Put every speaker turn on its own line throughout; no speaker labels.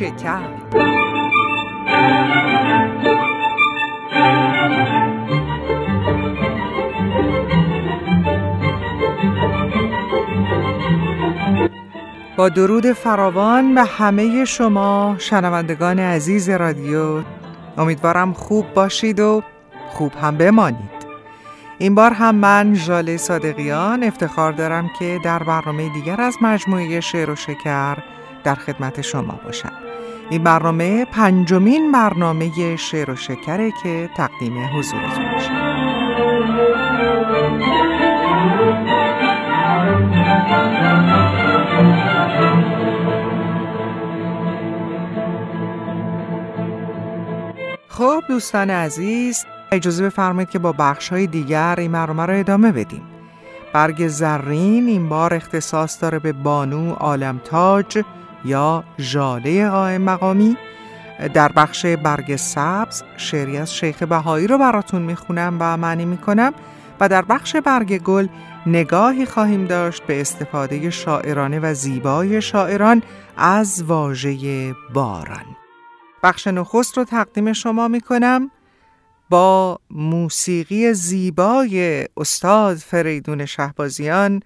شکر با درود فراوان به همه شما شنوندگان عزیز رادیو. امیدوارم خوب باشید و خوب هم بمانید. این بار هم من ژاله صادقیان افتخار دارم که در برنامه دیگر از مجموعه شعر و شکر در خدمت شما باشم. این برنامه پنجمین برنامه شعر و شکره که تقدیم حضورتون میشه. خب دوستان عزیز اجازه بفرمایید که با بخش های دیگر این برنامه رو ادامه بدیم. برگ زرین این بار اختصاص داره به بانو تاج یا ژاله قائم مقامی. در بخش برگ سبز شعری از شیخ بهایی رو براتون می‌خونم و معنی می‌کنم. و در بخش برگ گل نگاهی خواهیم داشت به استفاده شاعرانه و زیبای شاعران از واژه باران. بخش نخست رو تقدیم شما می‌کنم با موسیقی زیبای استاد فریدون شهبازیان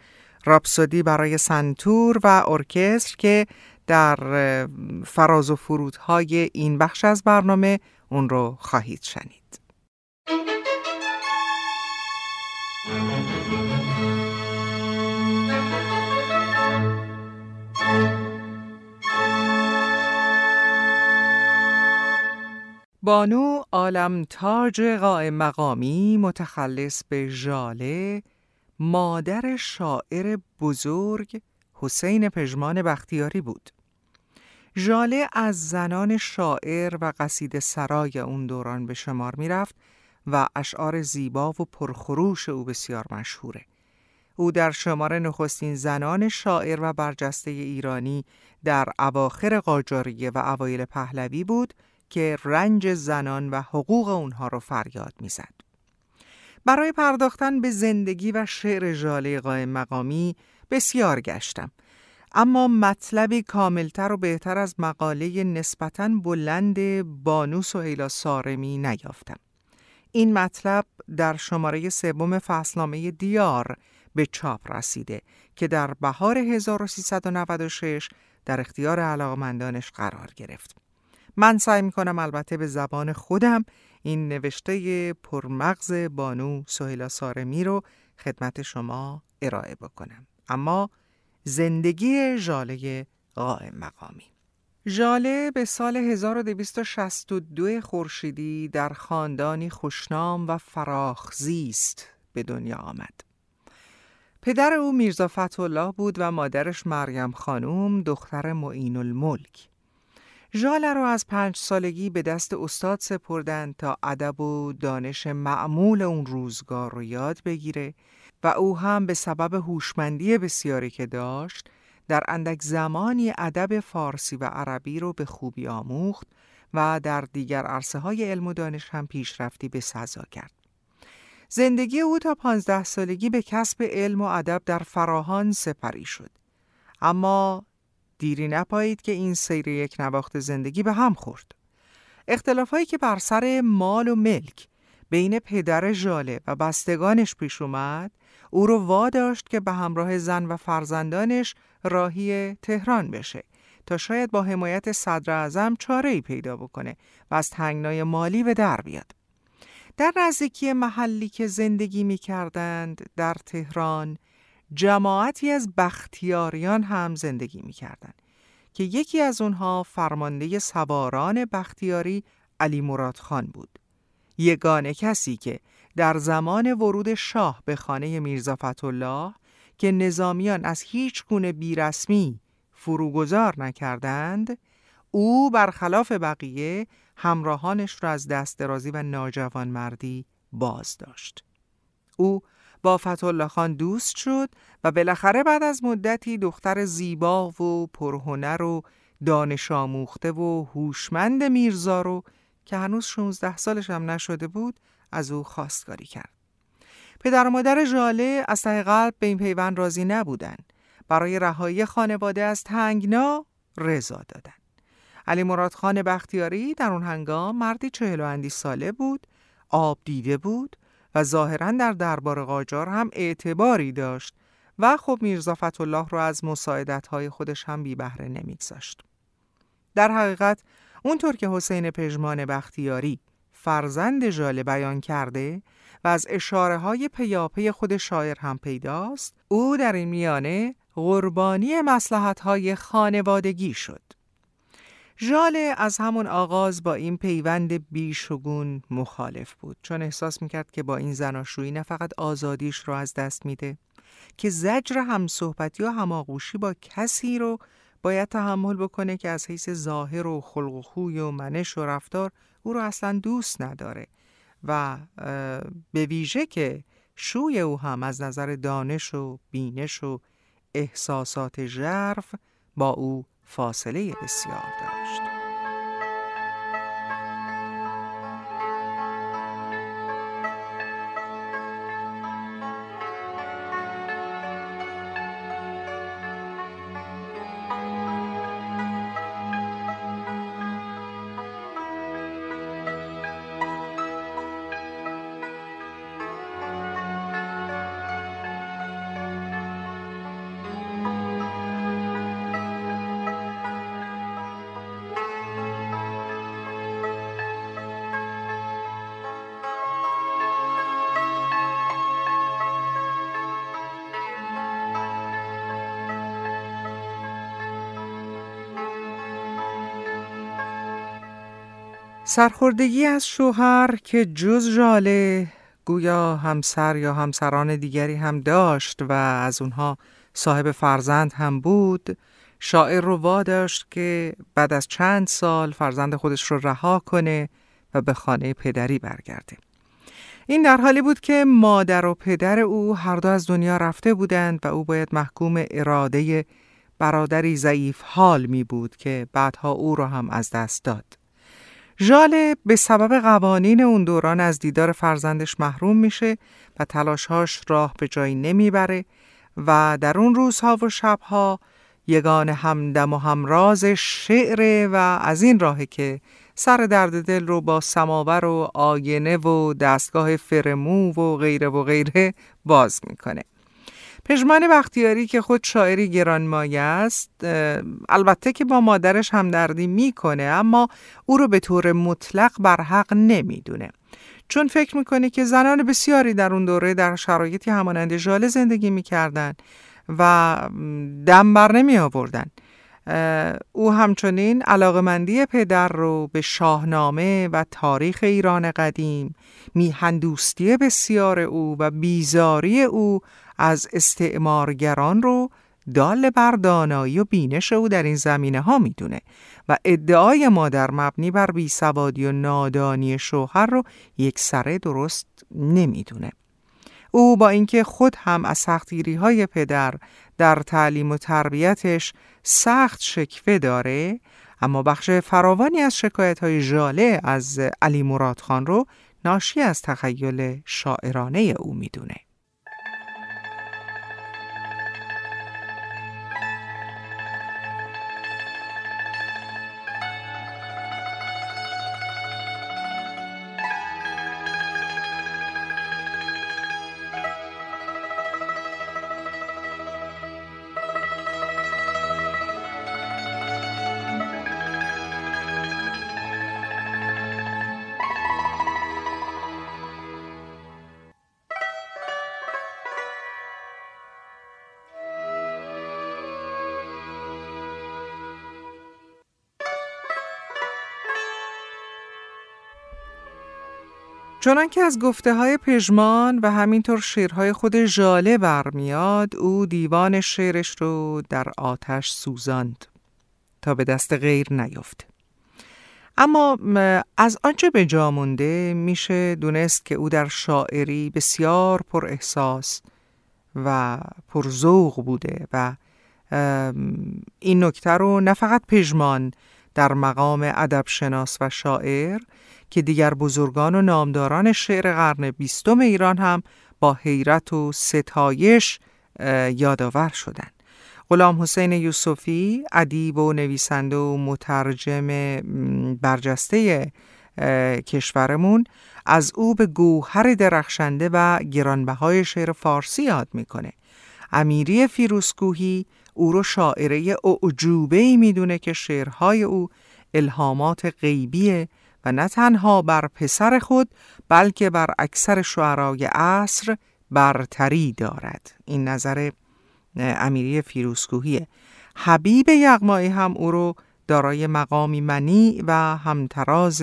راپسودی برای سنتور و ارکستر که در فراز و فرودهای این بخش از برنامه اون رو خواهید شنید. بانو عالم تاج قائم مقامی متخلص به ژاله مادر شاعر بزرگ حسین پژمان بختیاری بود. ژاله از زنان شاعر و قصید سرای اون دوران به شمار می رفت و اشعار زیبا و پرخروش او بسیار مشهوره. او در شمار نخستین زنان شاعر و برجسته ایرانی در اواخر قاجاریه و اوایل پهلوی بود که رنج زنان و حقوق اونها رو فریاد می‌زد. برای پرداختن به زندگی و شعر ژاله قائم مقامی بسیار گشتم اما مطلبی کاملتر و بهتر از مقاله نسبتاً بلند بانو سهیلا سارمی نیافتم. این مطلب در شماره سوم فصلنامه دیار به چاپ رسیده که در بهار 1396 در اختیار علاقمندانش قرار گرفت. من سعی می‌کنم البته به زبان خودم این نوشته پرمغز بانو سهیلا سارمی رو خدمت شما ارائه بکنم. اما زندگی ژاله قائم مقامی ژاله به سال 1262 خورشیدی در خاندانی خوشنام و فراخزیست به دنیا آمد. پدر او میرزا الله بود و مادرش مریم خانوم دختر معین الملک. ژاله را از پنج سالگی به دست استاد سپردند تا ادب و دانش معمول اون روزگار رو یاد بگیره و او هم به سبب هوشمندی بسیاری که داشت در اندک زمانی ادب فارسی و عربی رو به خوبی آموخت و در دیگر عرصه های علم و دانش هم پیشرفتی به سزا کرد. زندگی او تا پانزده سالگی به کسب علم و ادب در فراهان سپری شد. اما دیری نپایید که این سیر یک نواخت زندگی به هم خورد. اختلافایی که بر سر مال و ملک بین پدر ژاله و بستگانش پیش اومد او رو واداشت که به همراه زن و فرزندانش راهی تهران بشه تا شاید با حمایت صدر اعظم چاره ای پیدا بکنه و از تنگنای مالی به در بیاد. در نزدیکی محلی که زندگی می کردند در تهران جماعتی از بختیاریان هم زندگی می کردند که یکی از اونها فرمانده سواران بختیاری علی مراد خان بود. یگانه کسی که در زمان ورود شاه به خانه میرزا الله که نظامیان از هیچ گونه بیرسمی فروگذار نکردند او برخلاف بقیه همراهانش را از دست درازی و ناجوانمردی باز داشت. او با فتح خان دوست شد و بالاخره بعد از مدتی دختر زیبا و پرهنر و دانش آموخته و هوشمند میرزا رو که هنوز 16 سالش هم نشده بود از او خواستگاری کرد. پدر و مادر ژاله از ته قلب به این پیوند راضی نبودند. برای رهایی خانواده از تنگنا رضا دادند. علی مراد خان بختیاری در اون هنگام مردی چهل و اندی ساله بود آب دیده بود و ظاهرا در دربار قاجار هم اعتباری داشت و خب میرزا الله رو از مساعدت های خودش هم بی بهره نمیگذاشت. در حقیقت اونطور که حسین پژمان بختیاری فرزند ژاله بیان کرده و از اشاره های پیاپی خود شاعر هم پیداست او در این میانه قربانی مسلحت های خانوادگی شد. ژاله از همون آغاز با این پیوند بیشگون مخالف بود چون احساس می‌کرد که با این زناشویی نه فقط آزادیش رو از دست میده که زجر همصحبتی و هماغوشی با کسی رو باید تحمل بکنه که از حیث ظاهر و خلق و خوی و منش و رفتار او رو اصلا دوست نداره و به ویژه که شوی او هم از نظر دانش و بینش و احساسات ژرف با او فاصله بسیار داشت. سرخوردگی از شوهر که جز جاله گویا همسر یا همسران دیگری هم داشت و از اونها صاحب فرزند هم بود شاعر رو واداشت که بعد از چند سال فرزند خودش رو رها کنه و به خانه پدری برگرده. این در حالی بود که مادر و پدر او هر دو از دنیا رفته بودند و او باید محکوم اراده برادری ضعیف حال می بود که بعدها او را هم از دست داد. ژاله به سبب قوانین اون دوران از دیدار فرزندش محروم میشه و تلاشهاش راه به جایی نمی‌بره و در اون روزها و شبها یگان همدم و همراز شعر و از این راهه که سر درد دل رو با سماور و آینه و دستگاه فرمو و غیره و غیره باز می‌کنه. پژمان بختیاری که خود شاعری گرانمایه است البته که با مادرش همدردی می‌کنه اما او رو به طور مطلق بر حق نمی‌دونه. چون فکر می‌کنه که زنان بسیاری در اون دوره در شرایطی همانند ژاله زندگی می‌کردن و دم بر نمی آوردن او همچنین علاقمندی پدر رو به شاهنامه و تاریخ ایران قدیم میهندوستی بسیار او و بیزاری او از استعمارگران رو دال بر دانایی و بینش او در این زمینه ها می‌دونه و ادعای مادر مبنی بر بیسوادی و نادانی شوهر رو یک سره درست نمی‌دونه. او با اینکه خود هم از سختگیری های پدر در تعلیم و تربیتش سخت شکوه داره اما بخش فراوانی از شکایت های جاله از علی مراد خان رو ناشی از تخیل شاعرانه او می‌دونه. چنان که از گفته های پژمان و همینطور شعرهای خود ژاله برمیاد او دیوان شعرش رو در آتش سوزاند تا به دست غیر نیفته اما از آنچه به جا مونده میشه دونست که او در شاعری بسیار پر احساس و پر بوده و این نکته رو نه فقط پژمان در مقام ادب شناس و شاعر که دیگر بزرگان و نامداران شعر قرن بیستم ایران هم با حیرت و ستایش یادآور شدند. غلام حسین یوسفی ادیب و نویسنده و مترجم برجسته کشورمون از او به گوهر درخشنده و گرانبهای شعر فارسی یاد می‌کنه امیری فیروسکوهی او رو شاعره اعجوبه ای می‌دونه که شعرهای او الهامات غیبیه و نه تنها بر پسر خود بلکه بر اکثر شعرای عصر برتری دارد. این نظر امیری فیروسکوهیه حبیب یغمایی هم او رو دارای مقامی منی و همتراز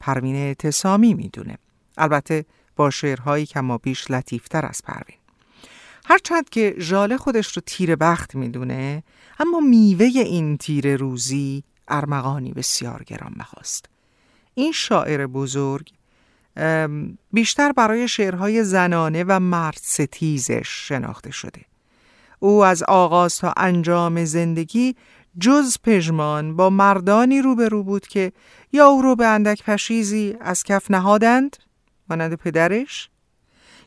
پروین اعتصامی می‌دونه. البته با شعرهایی ما بیش لطیفتر از پروین. هرچند که ژاله خودش رو تیر بخت می‌دونه اما میوه این تیر روزی ارمغانی بسیار گران بخواست. این شاعر بزرگ بیشتر برای شعرهای زنانه و مرد ستیزش شناخته شده. او از آغاز تا انجام زندگی جز پژمان با مردانی روبرو بود که یا او رو به اندک پشیزی از کف نهادند مانند پدرش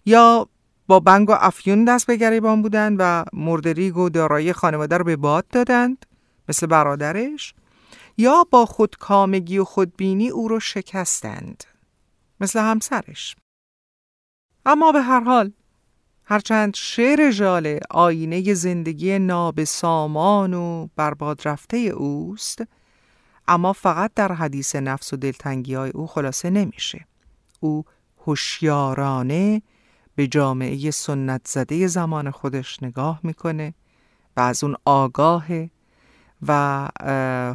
یا با بنگ و افیون دست به گریبان بودند و مردریگ و دارایی خانواده رو به باد دادند. مثل برادرش. یا با خودکامگی و خودبینی او رو شکستند. مثل همسرش. اما به هر حال هرچند شعر ژاله آینه زندگی نابسامان و برباد رفته اوست اما فقط در حدیث نفس و دلتنگی های او خلاصه نمیشه. او هوشیارانه به جامعه سنت زده زمان خودش نگاه می‌کنه و از اون آگاهه و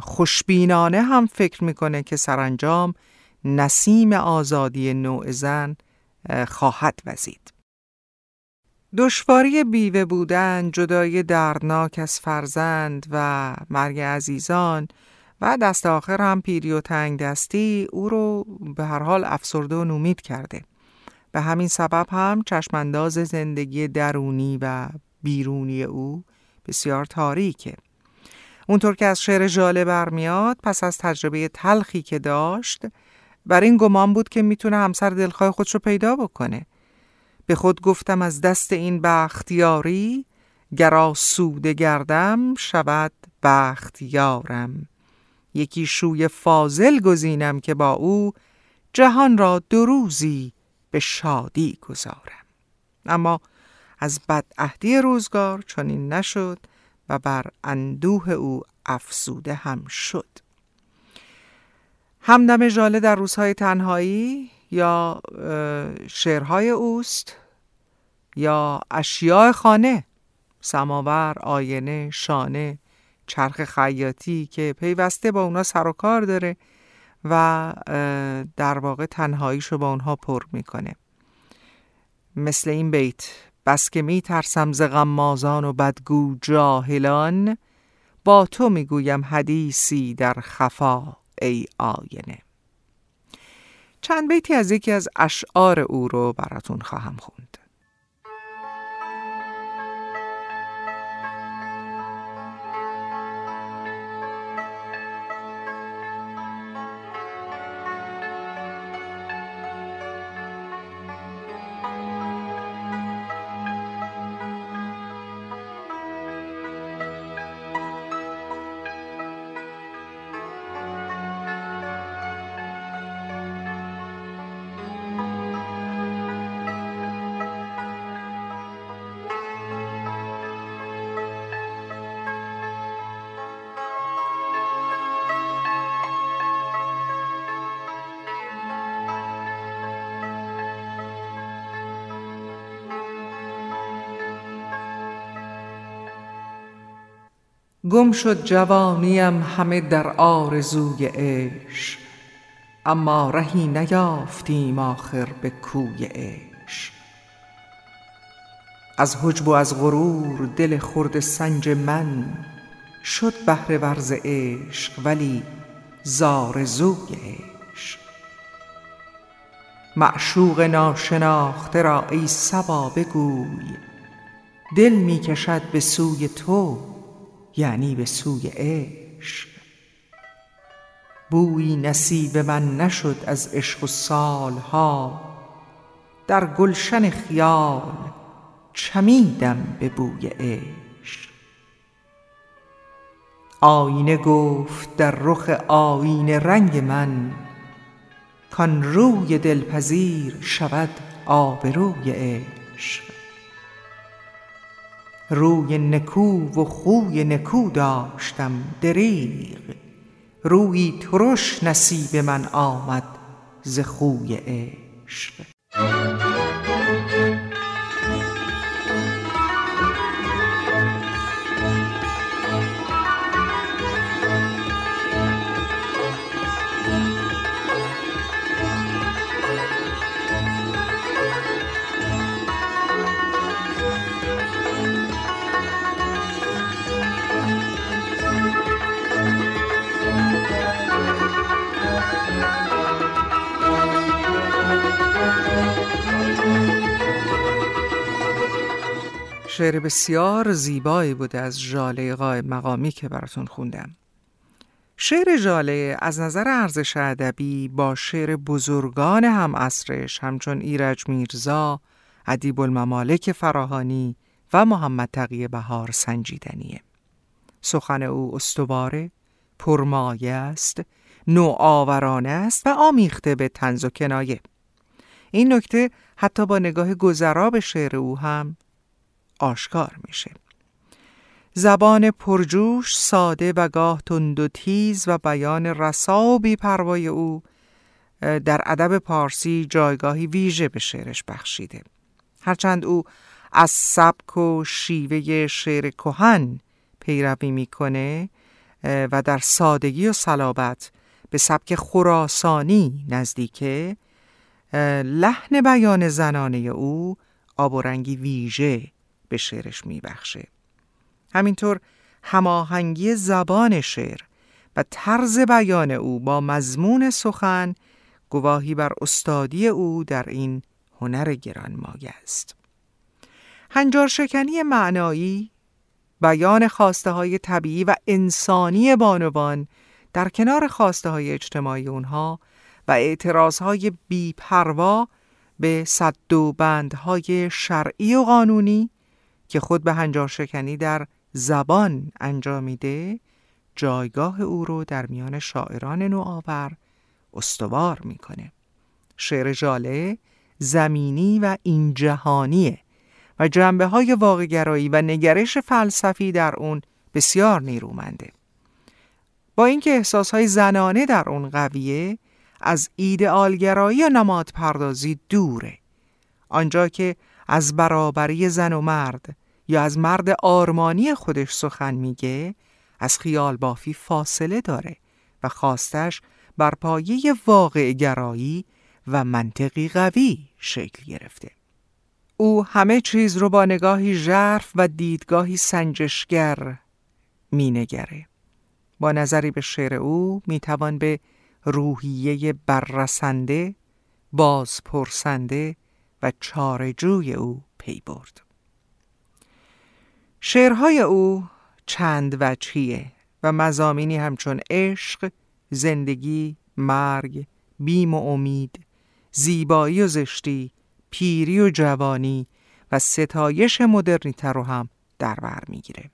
خوشبینانه هم فکر می‌کنه که سرانجام نسیم آزادی نوع زن خواهد وزید دشواری بیوه بودن، جدای دردناک از فرزند و مرگ عزیزان و دست آخر هم پیری و تنگ دستی او رو به هر حال افسرده و نومید کرده. به همین سبب هم چشمانداز زندگی درونی و بیرونی او بسیار تاریکه. اونطور که از شعر جاله برمیاد پس از تجربه تلخی که داشت بر این گمان بود که می‌تونه همسر دلخواه خودش رو پیدا بکنه به خود گفتم از دست این بختیاری گر سوده گردم شود بختیارم یکی شوی فاضل گزینم که با او جهان را دو روزی به شادی گذارم. اما از بدعهدی روزگار چنین نشد و بر اندوه او افسوده هم شد. همدم ژاله در روزهای تنهایی یا شعرهای اوست یا اشیاء خانه سماور، آینه، شانه، چرخ خیاطی که پیوسته با اونا سر و کار داره و در واقع تنهاییشو با اونها پر می‌کنه. مثل این بیت بس که می ترسم ز غمازان و بدگو جاهلان با تو می‌گویم حدیثی در خفا ای آینه. چند بیتی از یکی از اشعار او رو براتون خواهم خوند. گم شد جوانیم همه در آرزوی عشق اما رهی نیافتیم آخر به کوی عشق. از حجب و از غرور دل خرد سنج من شد بهره ورز عشق ولی زارزوی عشق. معشوق ناشناخته را ای صبا بگوی دل می کشد به سوی تو یعنی به سوی عشق. بویی نصیب من نشد از عشق و سالها. در گلشن خیال چمیدم به بوی عشق. آینه گفت در رخ آینه رنگ من کان روی دلپذیر شود آبروی عشق. روی نکو و خوی نکو داشتم دریغ. رویی ترش نصیب من آمد ز خوی عشق. شعر بسیار زیبایی بوده از ژاله قائم مقامی که براتون خوندم شعر ژاله از نظر ارزش ادبی با شعر بزرگان هم اصرش همچون ایرج میرزا، ادیب الممالک فراهانی و محمد تقی بهار سنجیدنیه. سخن او استواره، پرمایه است، نوآورانه است و آمیخته به تنز و کنایه. این نکته حتی با نگاه گذرا به شعر او هم آشکار میشه. زبان پرجوش ساده و گاه تند و تیز و بیان رسا و بیپروای او در ادب پارسی جایگاهی ویژه به شعرش بخشیده. هرچند او از سبک و شیوه شعر کهن پیروی می‌کنه و در سادگی و صلابت به سبک خراسانی نزدیکه لحن بیان زنانه او آب و رنگی ویژه به شعرش میبخشه. همینطور هماهنگی زبان شعر و طرز بیان او با مضمون سخن گواهی بر استادی او در این هنر گرانمایه است. هنجار شکنی معنایی بیان خواسته های طبیعی و انسانی بانوان در کنار خواسته های اجتماعی اونها و اعتراض های بیپروا به صد و بندهای شرعی و قانونی که خود به هنجار شکنی در زبان انجامیده جایگاه او رو در میان شاعران نوآور استوار می‌کنه. شعر جاله زمینی و این جهانیه و جنبه های واقعگرایی و نگرش فلسفی در اون بسیار نیرومنده. با اینکه احساس های زنانه در اون قویه از ایدئالگرایی و نماد پردازی دوره. آنجا که از برابری زن و مرد یا از مرد آرمانی خودش سخن میگه از خیال بافی فاصله داره و خواستش بر پایه واقع گرایی و منطقی قوی شکل گرفته. او همه چیز رو با نگاهی ژرف و دیدگاهی سنجشگر مینگره. با نظری به شعر او می‌توان به روحیه بررسنده، بازپرسنده و چارجوی او پی برد. شعرهای او چند وجهیه و مزامینی همچون عشق، زندگی، مرگ، بیم و امید، زیبایی و زشتی، پیری و جوانی و ستایش مدرنیته رو هم در بر می‌گیره.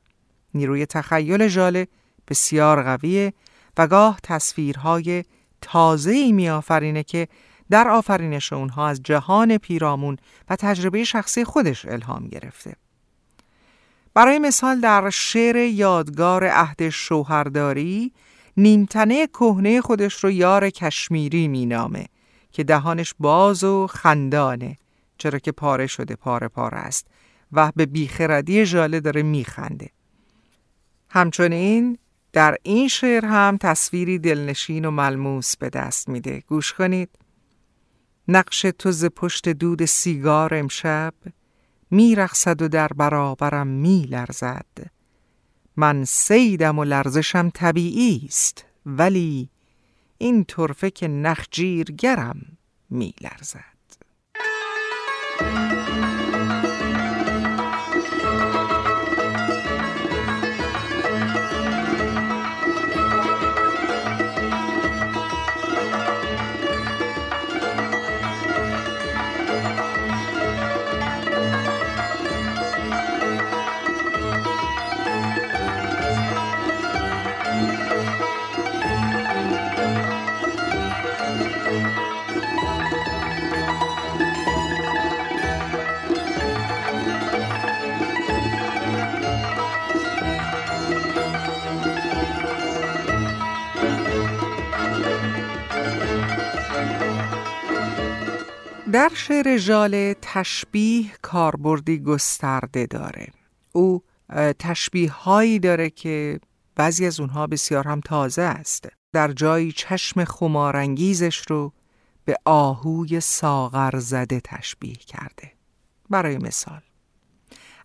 نیروی تخیل ژاله بسیار قویه و گاه تصویرهای تازه‌ای میآفرینه که در آفرینش اونها از جهان پیرامون و تجربه شخصی خودش الهام گرفته. برای مثال در شعر یادگار عهد شوهرداری نیمتنه کهنه خودش رو یار کشمیری مینامه که دهانش باز و خندانه چرا که پاره شده پاره پاره است و به بیخردی ژاله داره میخنده. همچنین در این شعر هم تصویری دلنشین و ملموس به دست میده. گوش کنید. نقش تو ز پشت دود سیگار امشب میرخصد و در برابرم میلرزد. من سیدم و لرزشم طبیعی است ولی این طرفه که نخجیرگرم میلرزد. در شعر ژاله تشبیه کاربردی گسترده داره. او تشبیه هایی داره که بعضی از اونها بسیار هم تازه است. در جایی چشم خمارانگیزش رو به آهوی ساغر زده تشبیه کرده. برای مثال.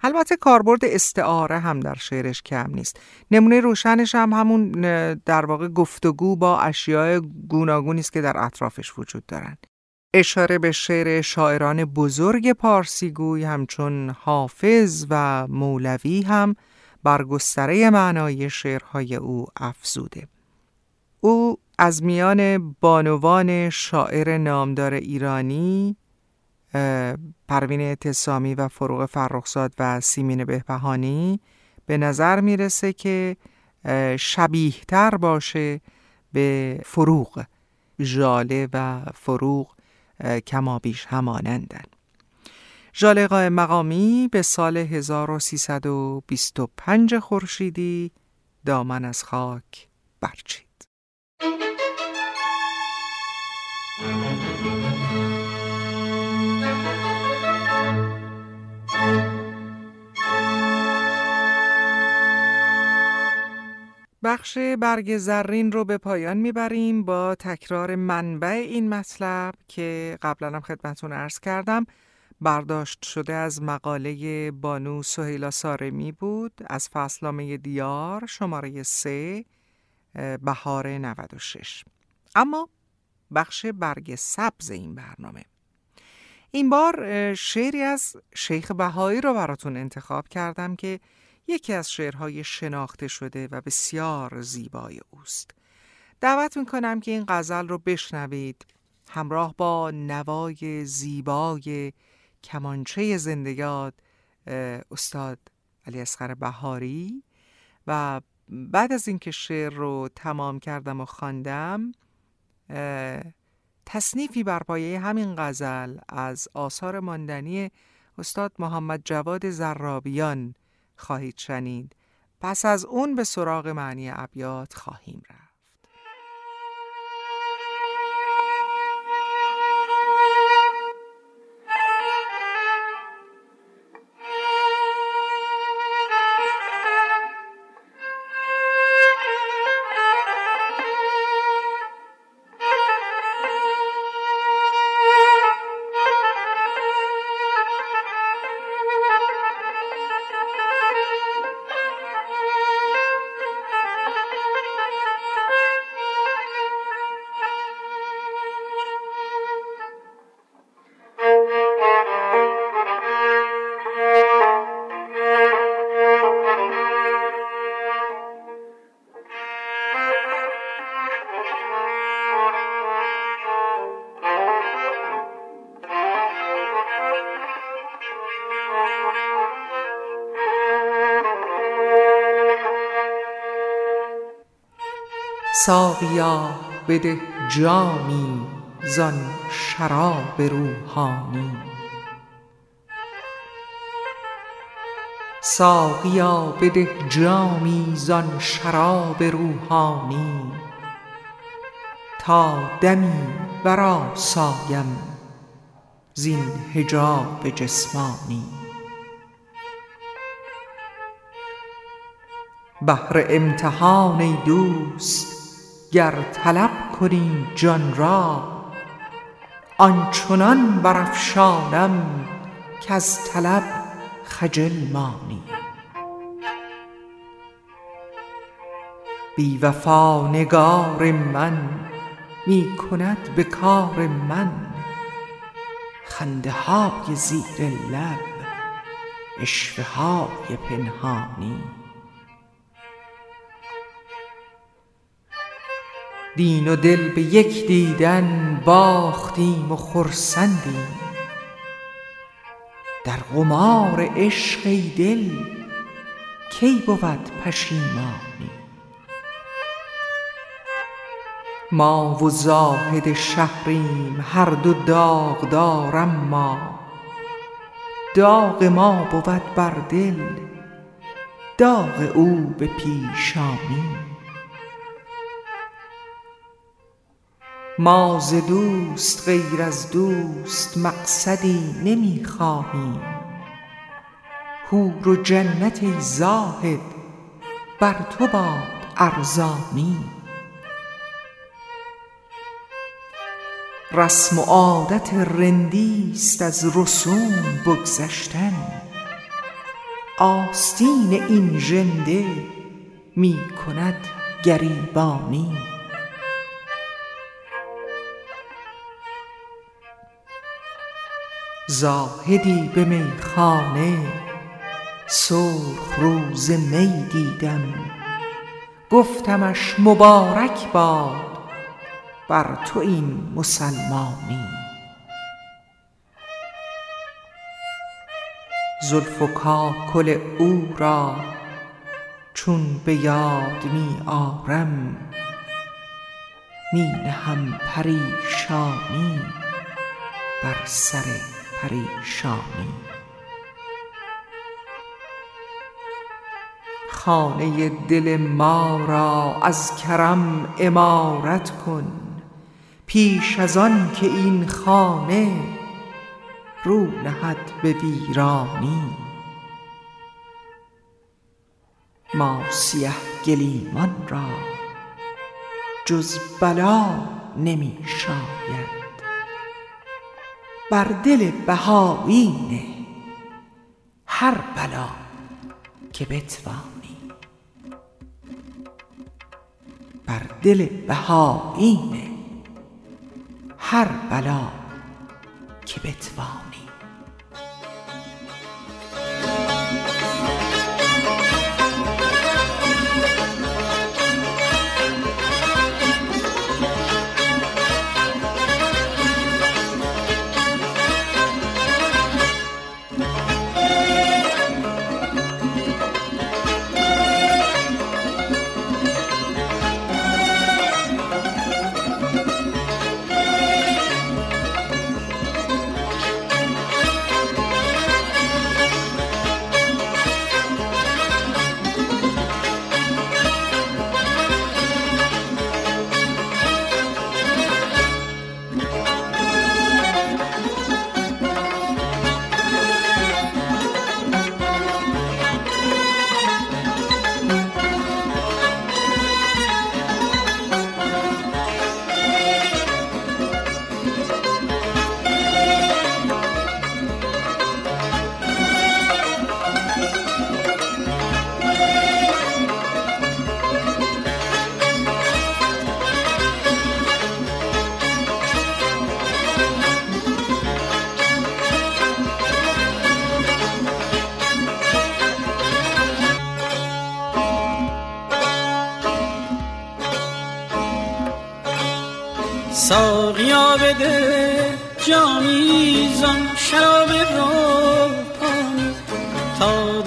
البته کاربرد استعاره هم در شعرش کم نیست. نمونه روشنش هم همون در واقع گفتگو با اشیاء گوناگونی است که در اطرافش وجود دارند اشاره به شعر شاعران بزرگ پارسیگوی همچون حافظ و مولوی هم بر گستره معنای شعرهای او افزوده. او از میان بانوان شاعر نامدار ایرانی پروین اعتصامی و فروغ فرخزاد و سیمین بهبهانی به نظر می‌رسه که شبیه تر باشه به فروغ ژاله و فروغ کما بیش همانندن. ژاله مقامی به سال 1325 خورشیدی دامن از خاک برچید. بخش برگ زرین رو به پایان می‌بریم با تکرار منبع این مطلب که قبلا هم خدمتون ارز کردم. برداشت شده از مقاله بانو سهیلا سارمی بود از فصلنامه دیار شماره 3 بهار 96 اما بخش برگ سبز این برنامه. این بار شعری از شیخ بهایی رو براتون انتخاب کردم که یکی از شعرهای شناخته شده و بسیار زیبای اوست. دعوت می‌کنم که این غزل رو بشنوید. همراه با نوای زیبای کمانچه زندگیات استاد علی اصغر بهاری. و بعد از اینکه شعر رو تمام کردم و خواندم تصنیفی بر پایه همین غزل از آثار ماندنی استاد محمد جواد زرابیان خواهید شنید. پس از اون به سراغ معنی ابیات خواهیم رفت. ساقیا بده جامی زان شراب روحانی. ساقیا بده جامی زان شراب روحانی. تا دمی برآسایم زین حجاب جسمانی. بهر امتحان ای دوست گر طلب کنی جان را آنچنان برافشانم کز طلب خجل مانی. بی وفا نگار من می کند به کار من خنده های زیر لب عشوه های پنهانی. دین و دل به یک دیدن باختیم و خرسندیم. در قمار عشق دل کی بود پشیمانی؟ ما و زاهد شهریم هر دو داغدار اما داغ ما بود بر دل داغ او به پیشانی. ما ز دوست غیر از دوست مقصدی نمی خواهیم حور و جنت زاهد بر تو باد ارزانی. رسم و عادت رندی است از رسوم بگذشتن. آستین این ژنده می کند گریبانی. زاهدی به میخانه سرخ رو ز می دیدم. گفتمش مبارک باد بر تو این مسلمانی. زلف و کاکل او را چون به یاد می آرم می نهم پریشانی بر سر پریشانی خانه دل ما را از کرم عمارت کن. پیش از آن که این خانه رو نهد به ویرانی. ما سیه گلیمان را جز بلا نمی شاید. بر دل بهایی هر بلا که بتوانی. بر دل بهایی هر بلا که بتوانی.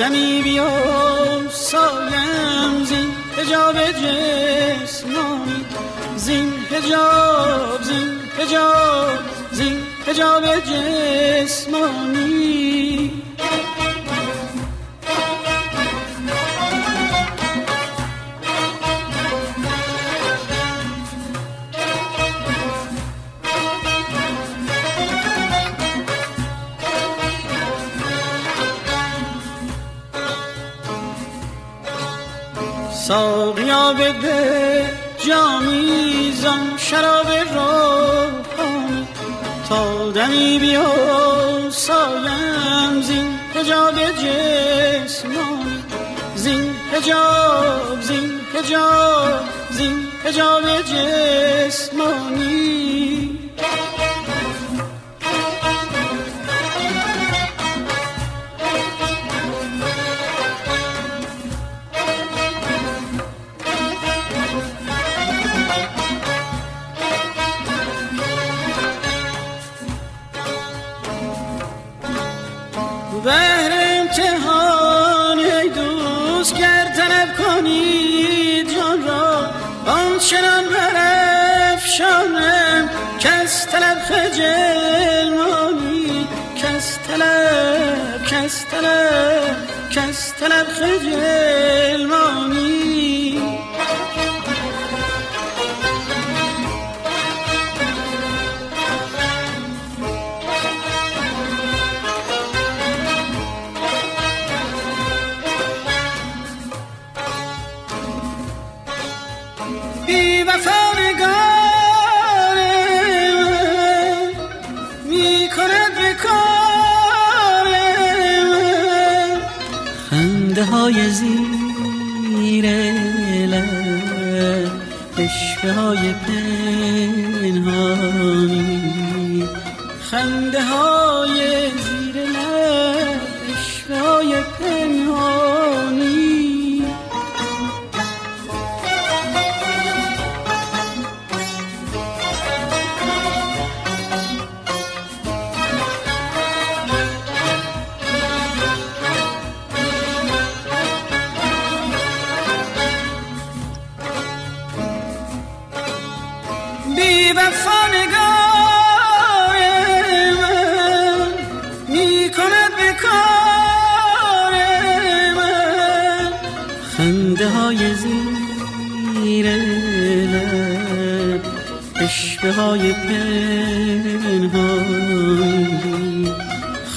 دمی بیا سایم زین حجاب جسمانی. زین حجاب زین حجاب زین حجاب جسمانی. دمی بیا سایم زین حجاب جسمانی زین حجاب زین حجاب زین حجاب جسمانی. طلب خجل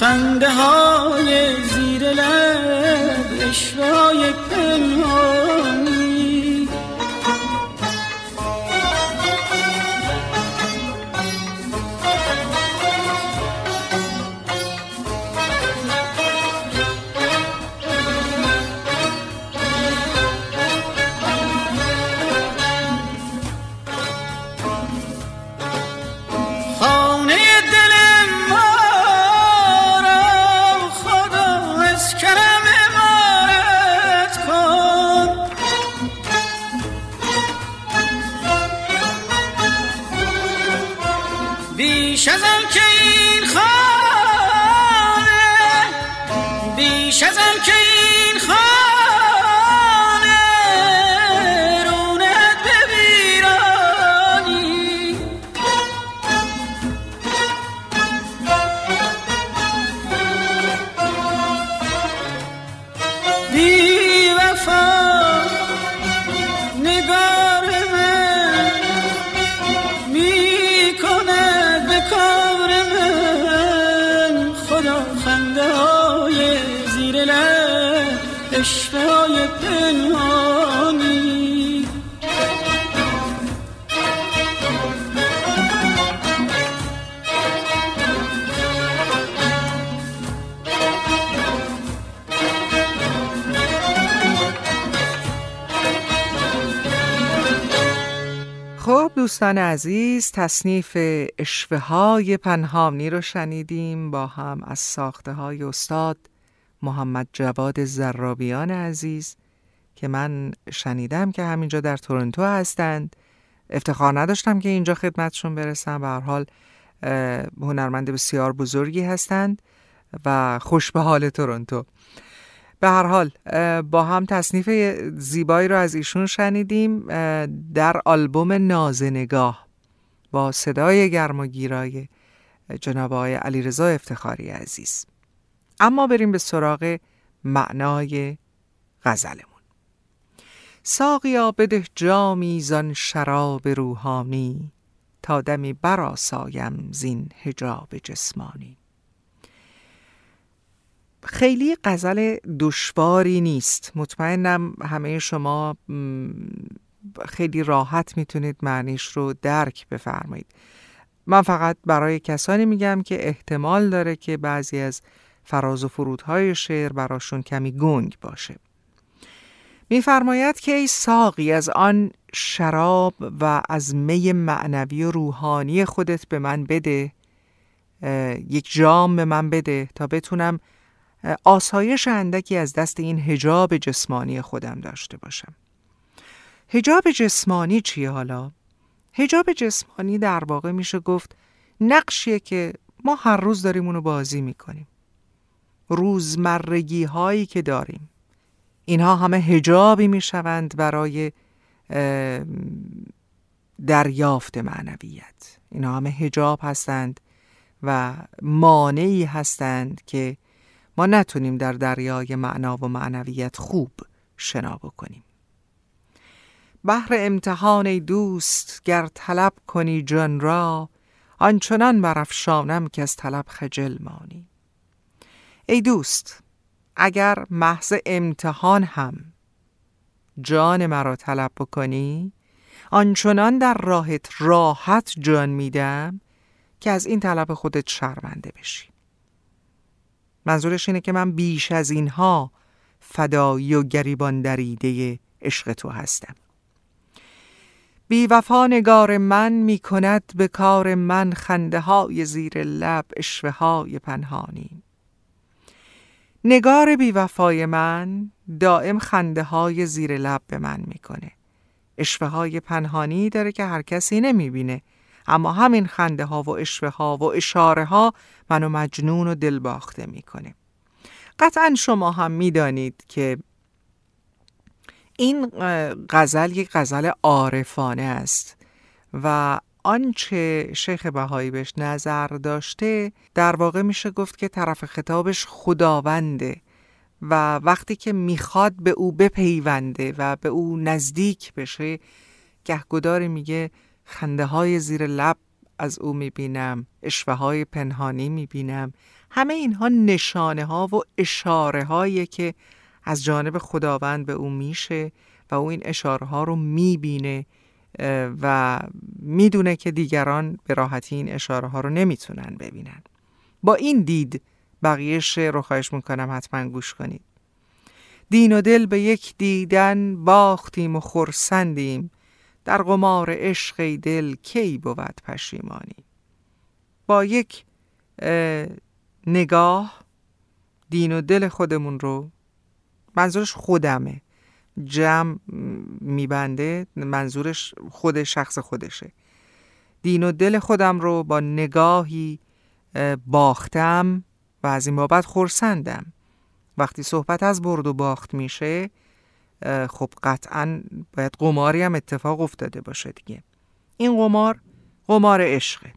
خنده های زیر لب اشوه
عزیز تصنیف اشوه های پنهانی رو شنیدیم با هم از ساخته های استاد محمد جواد زرابیان عزیز که من شنیدم که همینجا در تورنتو هستند. افتخار نداشتم که اینجا خدمتشون برسم. به هر حال هنرمند بسیار بزرگی هستند و خوش به حال تورنتو. به هر حال با هم تصنیف زیبایی رو از ایشون شنیدیم در آلبوم نازنگاه با صدای گرم و گیرای جناب آقای علیرضا افتخاری عزیز. اما بریم به سراغ معنای غزلمون. ساقیا بده جامی زان شراب روحانی تا دمی براسایم زین حجاب جسمانی. خیلی غزل دشواری نیست. مطمئنم همه شما خیلی راحت می‌تونید معنیش رو درک بفرمایید. من فقط برای کسانی میگم که احتمال داره که بعضی از فراز و فرودهای شعر براشون کمی گنگ باشه. میفرماید که ای ساقی از آن شراب و از می معنوی و روحانی خودت به من بده یک جام به من بده تا بتونم آسایش اندکی از دست این هجاب جسمانی خودم داشته باشم. هجاب جسمانی چیه حالا؟ هجاب جسمانی در واقع میشه گفت نقشیه که ما هر روز داریم اونو بازی می‌کنیم. روزمرگی هایی که داریم. اینها همه هجابی می‌شوند برای دریافت معنویت. اینها همه هجاب هستند و مانعی هستند که ما نتونیم در دریای معنا و معنویت خوب شنا بکنیم. بهر امتحان ای دوست گر طلب کنی جان را آنچنان برافشانم که از طلب خجل مانی. ای دوست اگر محض امتحان هم جان مرا طلب بکنی آنچنان در راحت راحت جان میدم که از این طلب خودت شرمنده بشی. منظورش اینه که من بیش از اینها فدایی و گریبان دریده عشق تو هستم. بی وفا نگار من می کند به کار من خنده های زیر لب اشوه های پنهانی. نگار بی وفای من دائم خنده های زیر لب به من می‌کنه. اشوه های پنهانی داره که هر کسی نمی‌بینه. اما همین خنده ها و اشوه ها و اشاره ها منو مجنون و دلباخته می‌کنه. قطعا شما هم می‌دانید که این غزل یک غزل عارفانه است و آنچه شیخ بهایی بهش نظر داشته در واقع میشه گفت که طرف خطابش خداونده و وقتی که می‌خواد به او بپیونده و به او نزدیک بشه گهگداری میگه خنده های زیر لب از او می‌بینم اشوه های پنهانی می‌بینم. همه اینها نشانه ها و اشاره هایی که از جانب خداوند به او میشه و او این اشاره ها رو می‌بینه و می‌دونه که دیگران به راحتی این اشاره ها رو نمی‌تونن ببینن. با این دید بقیه شعر رو خواهش می‌کنم حتما گوش کنید. دین و دل به یک دیدن باختیم و خورسندیم در قمار عشق دل کی بود پشیمانی؟ با یک نگاه دین و دل خودمون رو منظورش خودمه. جمع میبنده منظورش خود شخص خودشه. دین و دل خودم رو با نگاهی باختم و از این بابت خورسندم. وقتی صحبت از برد و باخت میشه خب قطعا باید قماری هم اتفاق افتاده باشه دیگه. این قمار قمار عشقه.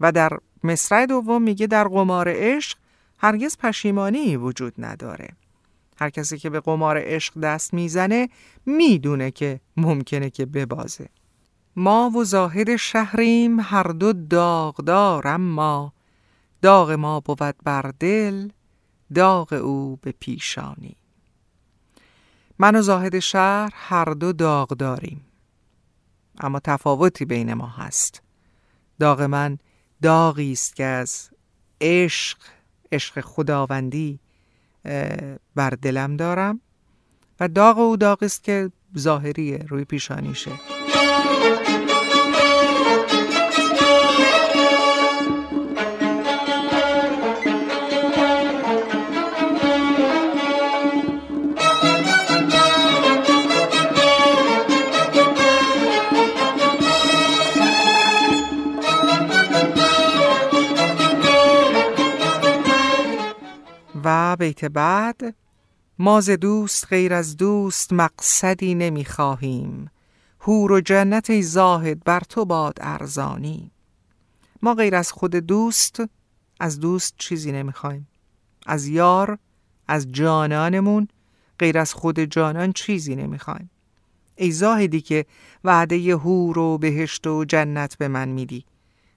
و در مصرع دوم میگه در قمار عشق هرگز پشیمانی وجود نداره. هر کسی که به قمار عشق دست می‌زنه می‌دونه که ممکنه که ببازه. ما و زاهد شهریم هر دو داغدار اما داغ ما بود بر دل داغ او به پیشانی. من و زاهد شهر هر دو داغ داریم. اما تفاوتی بین ما هست. داغ من داغی است که از عشق عشق خداوندی بر دلم دارم و داغ او داغ است که ظاهریه روی پیشانیشه. و بیت بعد ما دوست غیر از دوست مقصدی نمی‌خواهیم. هور و جنت ای زاهد بر تو باد ارزانی. ما غیر از خود دوست از دوست چیزی نمی‌خوایم از یار از جانانمون غیر از خود جانان چیزی نمی‌خوایم ای زاهدی که وعده هور و بهشت و جنت به من میدی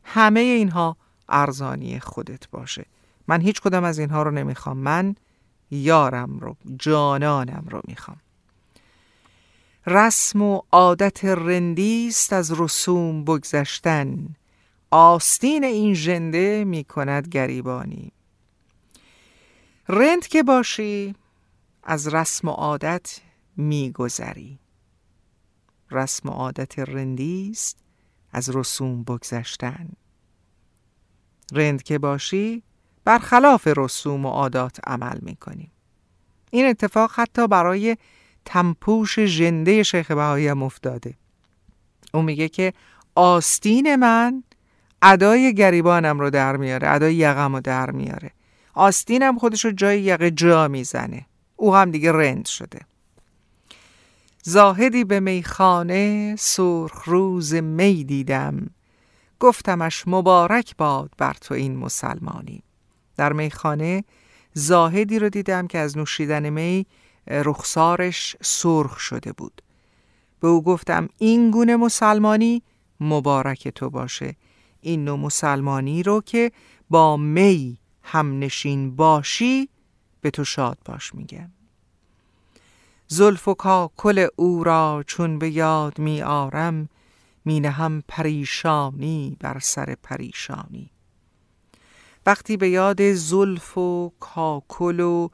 همه اینها ارزانی خودت باشه. من هیچ کدام از اینها رو نمی‌خوام. من یارم رو جانانم رو می‌خوام. رسم و عادت رندیست از رسوم بگذشتن. آستین این ژنده می‌کند گریبانی. رند که باشی از رسم و عادت میگذری. رسم و عادت رندیست از رسوم بگذشتن. رند که باشی برخلاف رسوم و عادات عمل می‌کنیم. این اتفاق حتی برای تمپوش ژنده شیخ بهایی هم افتاده. او میگه که آستین من ادای گریبانم رو در میاره ادای یقم رو در میاره. آستینم خودش رو جای یقه جا می‌زنه. او هم دیگه رند شده. زاهدی به میخانه سرخ روز می دیدم. گفتمش مبارک باد بر تو این مسلمانی. در میخانه زاهدی رو دیدم که از نوشیدن می رخسارش سرخ شده بود. به او گفتم این گونه مسلمانی مبارک تو باشه. این نوع مسلمانی رو که با می هم نشین باشی به تو شاد باش میگم زلف و کاکل او را چون به یاد می آرم می هم پریشانی بر سر پریشانی. وقتی به یاد زلف و کاکل و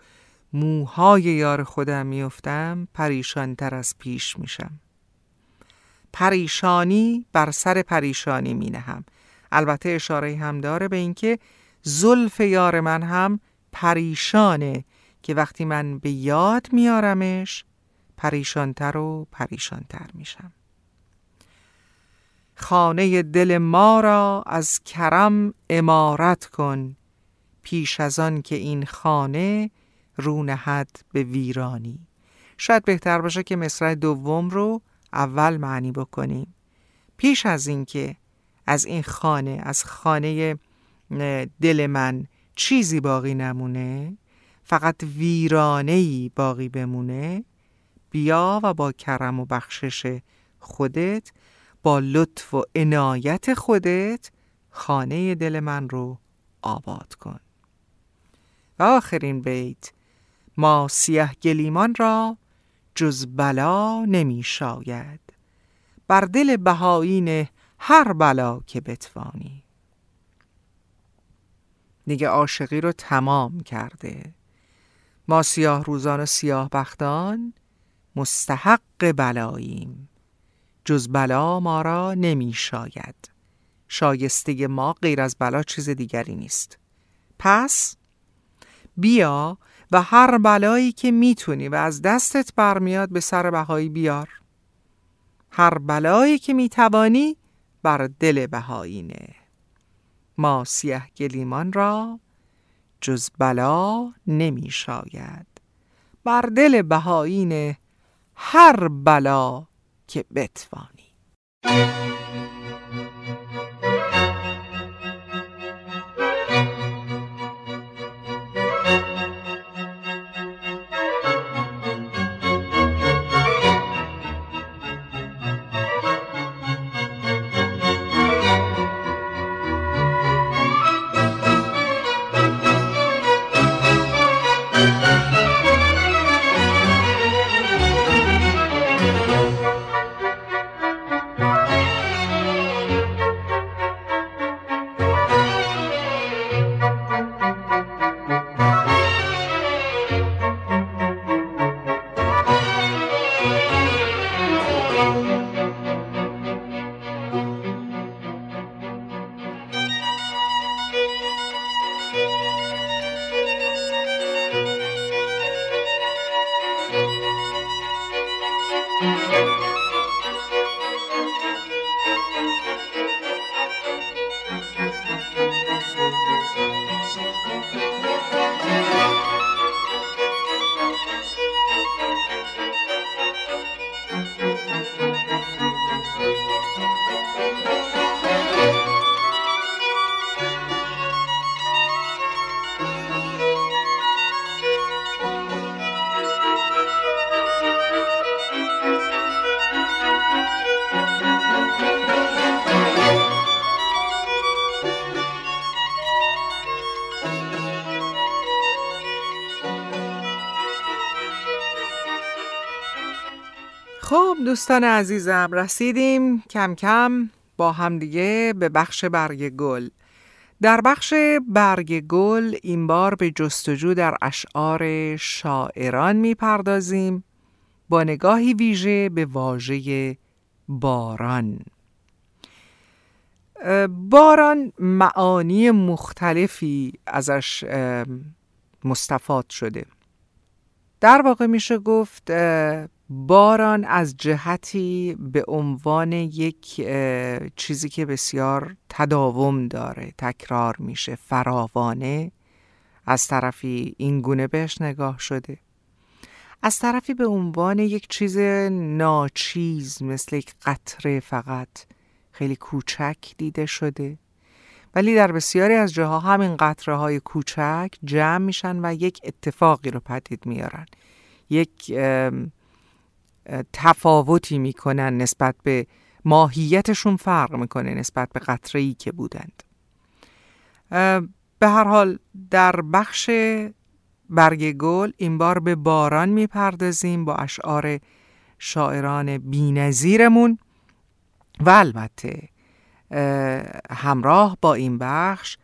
موهای یار خودم میفتم پریشانتر از پیش میشم. پریشانی بر سر پریشانی می نهم البته اشاره هم داره به اینکه زلف یار من هم پریشانه که وقتی من به یاد میارمش پریشانتر و پریشانتر میشم. خانه دل ما را از کرم امارت کن پیش از آن که این خانه رونهد به ویرانی. شاید بهتر باشه که مصرع دوم رو اول معنی بکنیم. پیش از اینکه از این خانه از خانه دل من چیزی باقی نمونه فقط ویرانه باقی بمونه بیا و با کرم و بخشش خودت با لطف و عنایت خودت خانه دل من رو آباد کن. و آخرین بیت ما سیه گلیمان را جز بلا نمی شاید. بر دل بهایین هر بلا که بتوانی. دیگه عاشقی رو تمام کرده. ما سیاه روزان و سیاه بختان مستحق بلاییم. جز بلا ما را نمی شاید. شایسته ما غیر از بلا چیز دیگری نیست. پس بیا و هر بلایی که می‌تونی و از دستت برمیاد به سر بهایی بیار. هر بلایی که می‌توانی بر دل بهایینه ما سیه گلیمان را جز بلا نمی شاید. بر دل بهایین هر بلا که بتوانی. دوستان عزیزم رسیدیم کم کم با همدیگه به بخش برگ گل. در بخش برگ گل این بار به جستجو در اشعار شاعران می‌پردازیم. با نگاهی ویژه به واژه باران. باران معانی مختلفی ازش مستفاد شده. در واقع میشه گفت باران از جهتی به عنوان یک چیزی که بسیار تداوم داره تکرار میشه فراوانه. از طرفی این گونه بهش نگاه شده. از طرفی به عنوان یک چیز ناچیز مثل یک قطره فقط خیلی کوچک دیده شده. ولی در بسیاری از جاها همین قطره های کوچک جمع میشن و یک اتفاقی رو پدید میارن. یک تفاوتی می‌کنن نسبت به ماهیتشون فرق می‌کنه نسبت به قطره ای که بودند. به هر حال در بخش برگ گل این بار به باران می‌پردازیم با اشعار شاعران بینظیرمون و البته همراه با این بخش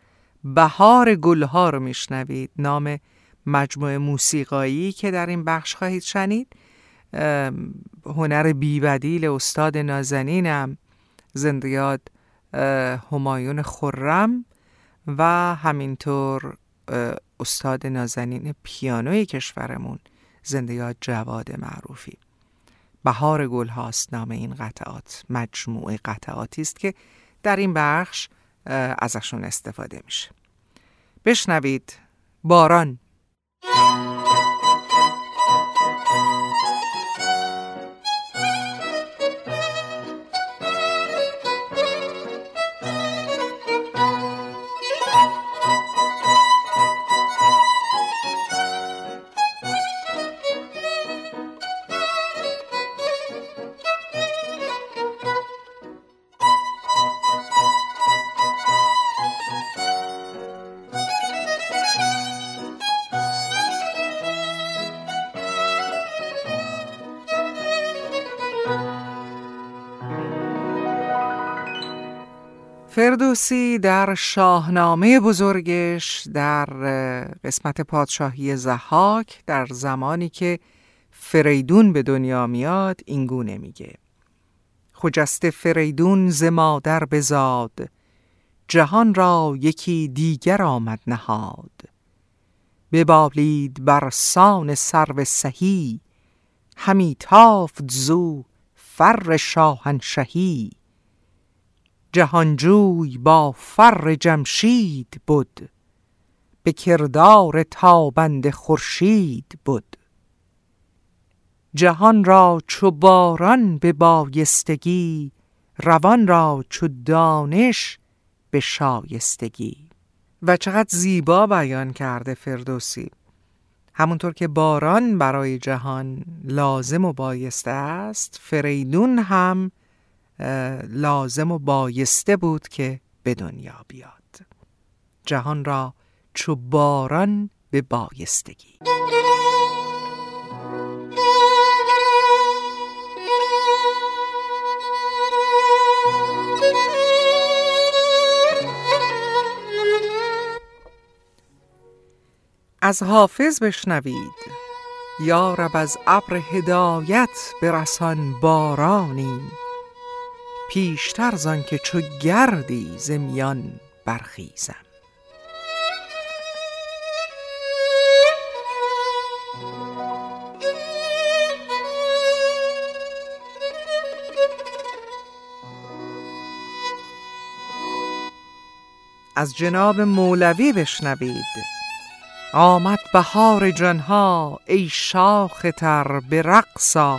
بهار گلها رو میشنوید. نام مجموعه موسیقایی که در این بخش خواهید شنید. هنر بیبدیل استاد نازنینم زندیاد همایون خرم و همینطور استاد نازنین پیانوی کشورمون زندیاد جواد معروفی. بهار گل هاست نام این قطعات. مجموعه قطعاتی است که در این بخش ازشون استفاده میشه. بشنوید. باران. فردوسی در شاهنامه بزرگش در قسمت پادشاهی زحاک در زمانی که فریدون به دنیا میاد اینگونه میگه. خجست فریدون ز مادر بزاد جهان را یکی دیگر آمد نهاد. ببالید بر سان سرو سهی همی تافت زو فر شاهنشهی. جهانجوی با فر جمشید بود به کردار تابند خورشید بود جهان را چو باران به بایستگی روان را چو دانش به شایستگی. و چقدر زیبا بیان کرده فردوسی. همونطور که باران برای جهان لازم و بایسته است فریدون هم لازم و بایسته بود که به دنیا بیاد. جهان را چو باران به بایستگی. از حافظ بشنوید. یا رب از ابر هدایت برسان بارانی پیشتر زان که چو گردی زمیان برخیزم. از جناب مولوی بشنوید. آمد بهار جانها ای شاخ تر به رقصا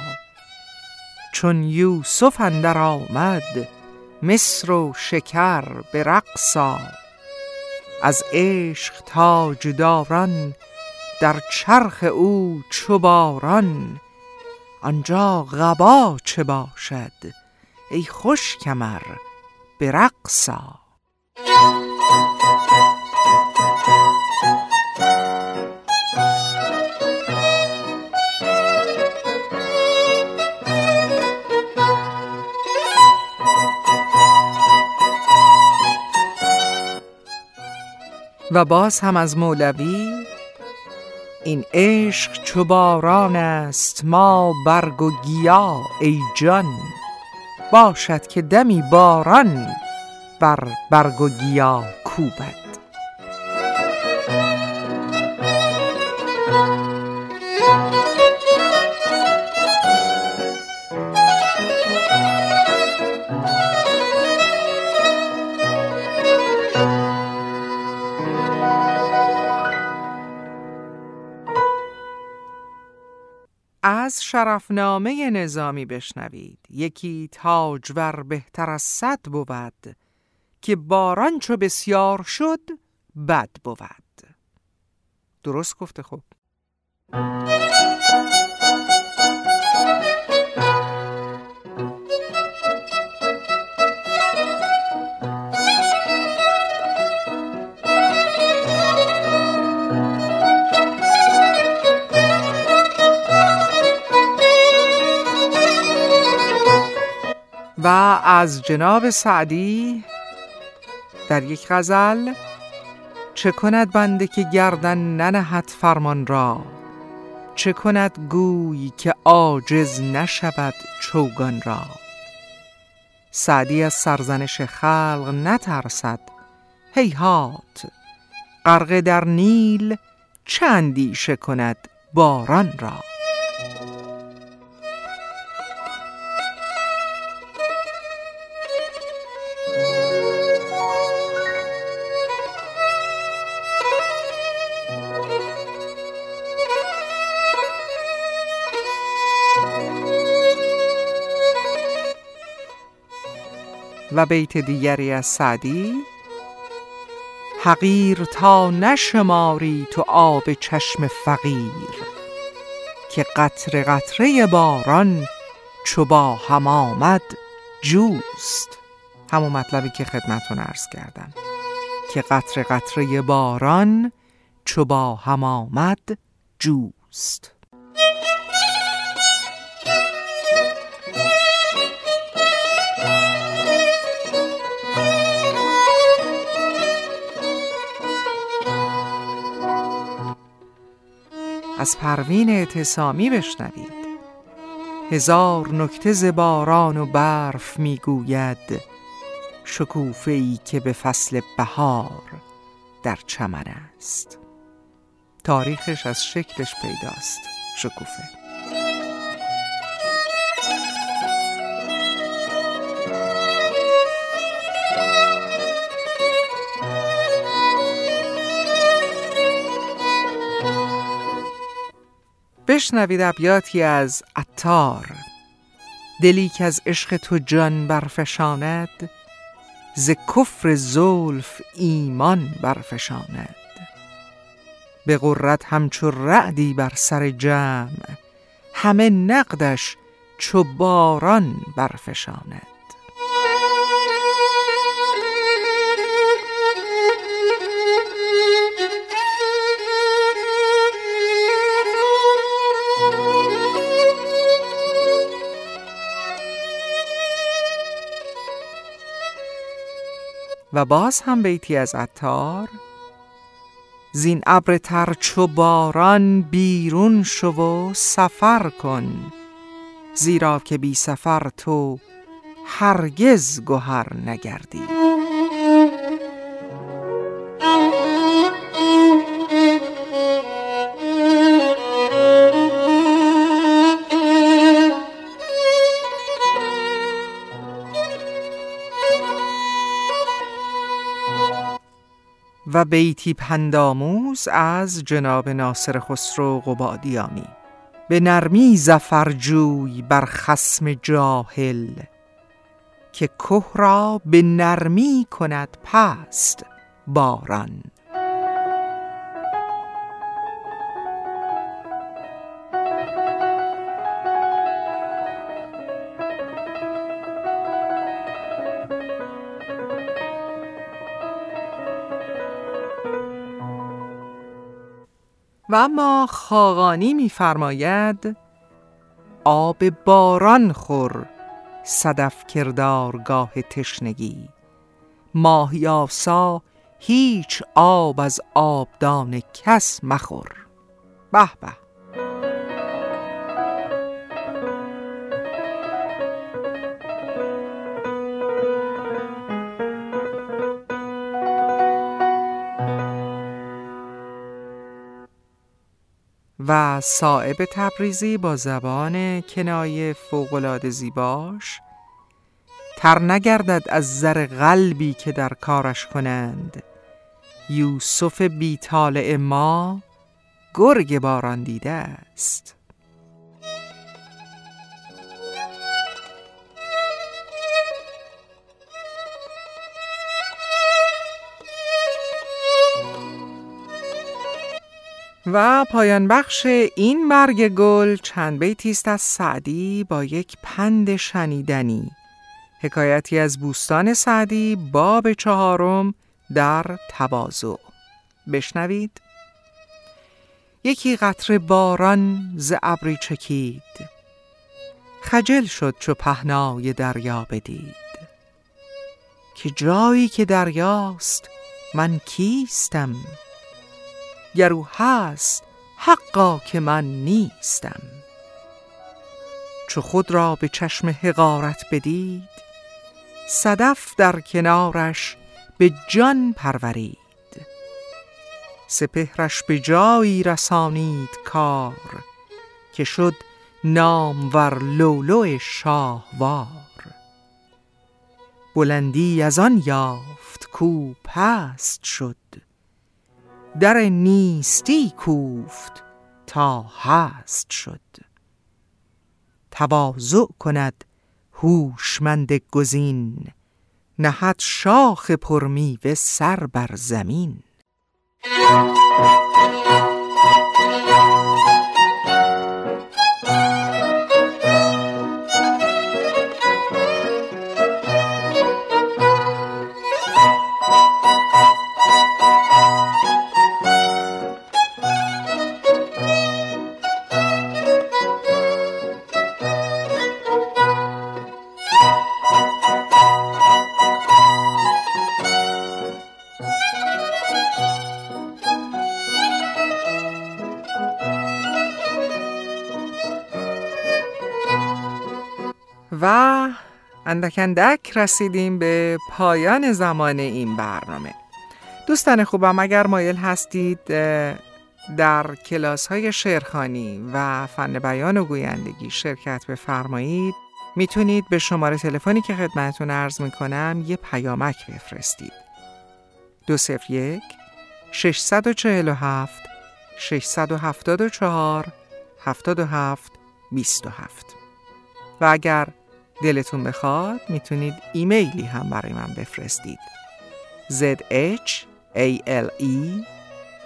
چون یوسف اندر آمد مصر و شکر به رقصا از عشق تاجداران در چرخ او چو باران آنجا غبا چه باشد ای خوش کمر به و باز هم از مولوی این عشق چو باران است ما برگ و گیا ای جان. باشد که دمی باران بر برگ و گیا کوبد. از شرفنامه نظامی بشنوید. یکی تاجور بهتر از صد بود که باران چو بسیار شد بد بود. درست گفته خب. از جناب سعدی در یک غزل چه کند بنده که گردن ننهد فرمان را؟ چه کند گوی که عاجز نشود چوگان را؟ سعدی از سرزنش خلق نترسد. هیهات غرقه در نیل چندی کند باران را؟ و بیت دیگری از سعدی؟ حقیر تا نشماری تو آب چشم فقیر که قطر قطره باران چو با هم آمد جوست. همون مطلبی که خدمتون عرض کردم که قطر قطره باران چو با هم آمد جوست. از پروین اعتصامی بشنوید. هزار نکته ز باران و برف می‌گوید شکوفه ای که به فصل بهار در چمن است. تاریخش از شکلش پیداست شکوفه. بشنوید ابیاتی از عطار. دلی که از عشق تو جان برفشاند ز کفر زلف ایمان برفشاند. به قرت همچو رعدی بر سر جمع همه نقدش چو باران برفشاند. و باز هم بیتی از عطار. زین ابر تر چو باران بیرون شو و سفر کن زیرا که بی سفر تو هرگز گهر نگردی. بیتی پنداموز از جناب ناصر خسرو قبادیانی. به نرمی زفرجوی بر خسم جاهل که که را به نرمی کند پست باران. و اما خاقانی میفرماید آب باران خور صدف کردارگاه تشنگی. ماهیاسا هیچ آب از آبدان کس مخور. به به. و صائب تبریزی با زبان کنایه فوقالعاده زیباش. تر نگردد از زر قلبی که در کارش کنند. یوسف بیطالع ما گرگ باران دیده است. و پایان بخش این برگ گل چند بیتی است از سعدی با یک پند شنیدنی. حکایتی از بوستان سعدی باب چهارم در تواضع. بشنوید. یکی قطره باران ز ابری چکید. خجل شد چو پهنای دریا بدید. که جایی که دریاست من کیستم؟ گرو هست حقا که من نیستم. چو خود را به چشم حقارت بدید صدف در کنارش به جان پرورید. سپهرش به جایی رسانید کار که شد نامور لولو شاهوار. بلندی از آن یافت کو پست شد. در نیستی کوفت تا هست شد. تواضع کند هوشمند گزین نهد شاخ پرمیوه سر بر زمین. اندک اندک رسیدیم به پایان زمان این برنامه. دوستان خوبم اگر مایل هستید در کلاس های شعرخانی و فن بیان و گویندگی شرکت بفرمایید می‌تونید به شماره تلفنی که خدمتون ارز می‌کنم یه پیامک بفرستید. دو سفر یک 647 674 77 27 و اگر دلتون بخواد می‌تونید ایمیلی هم برای من بفرستید. Z H A L E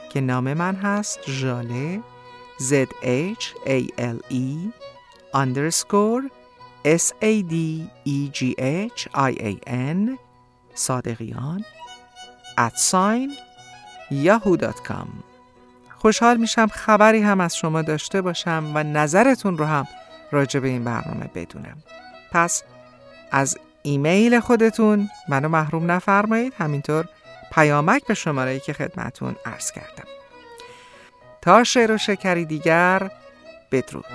که نام من هست ژاله. Z H A L E underscore S A D E G H I A N صادقیان at sign yahoo.com خوشحال میشم خبری هم از شما داشته باشم و نظرتون رو هم راجع به این برنامه بدونم. پس از ایمیل خودتون منو محروم نفرمایید. همینطور پیامک به شماره که خدمتون عرض کردم. تا شعر و شکری دیگر بدرود.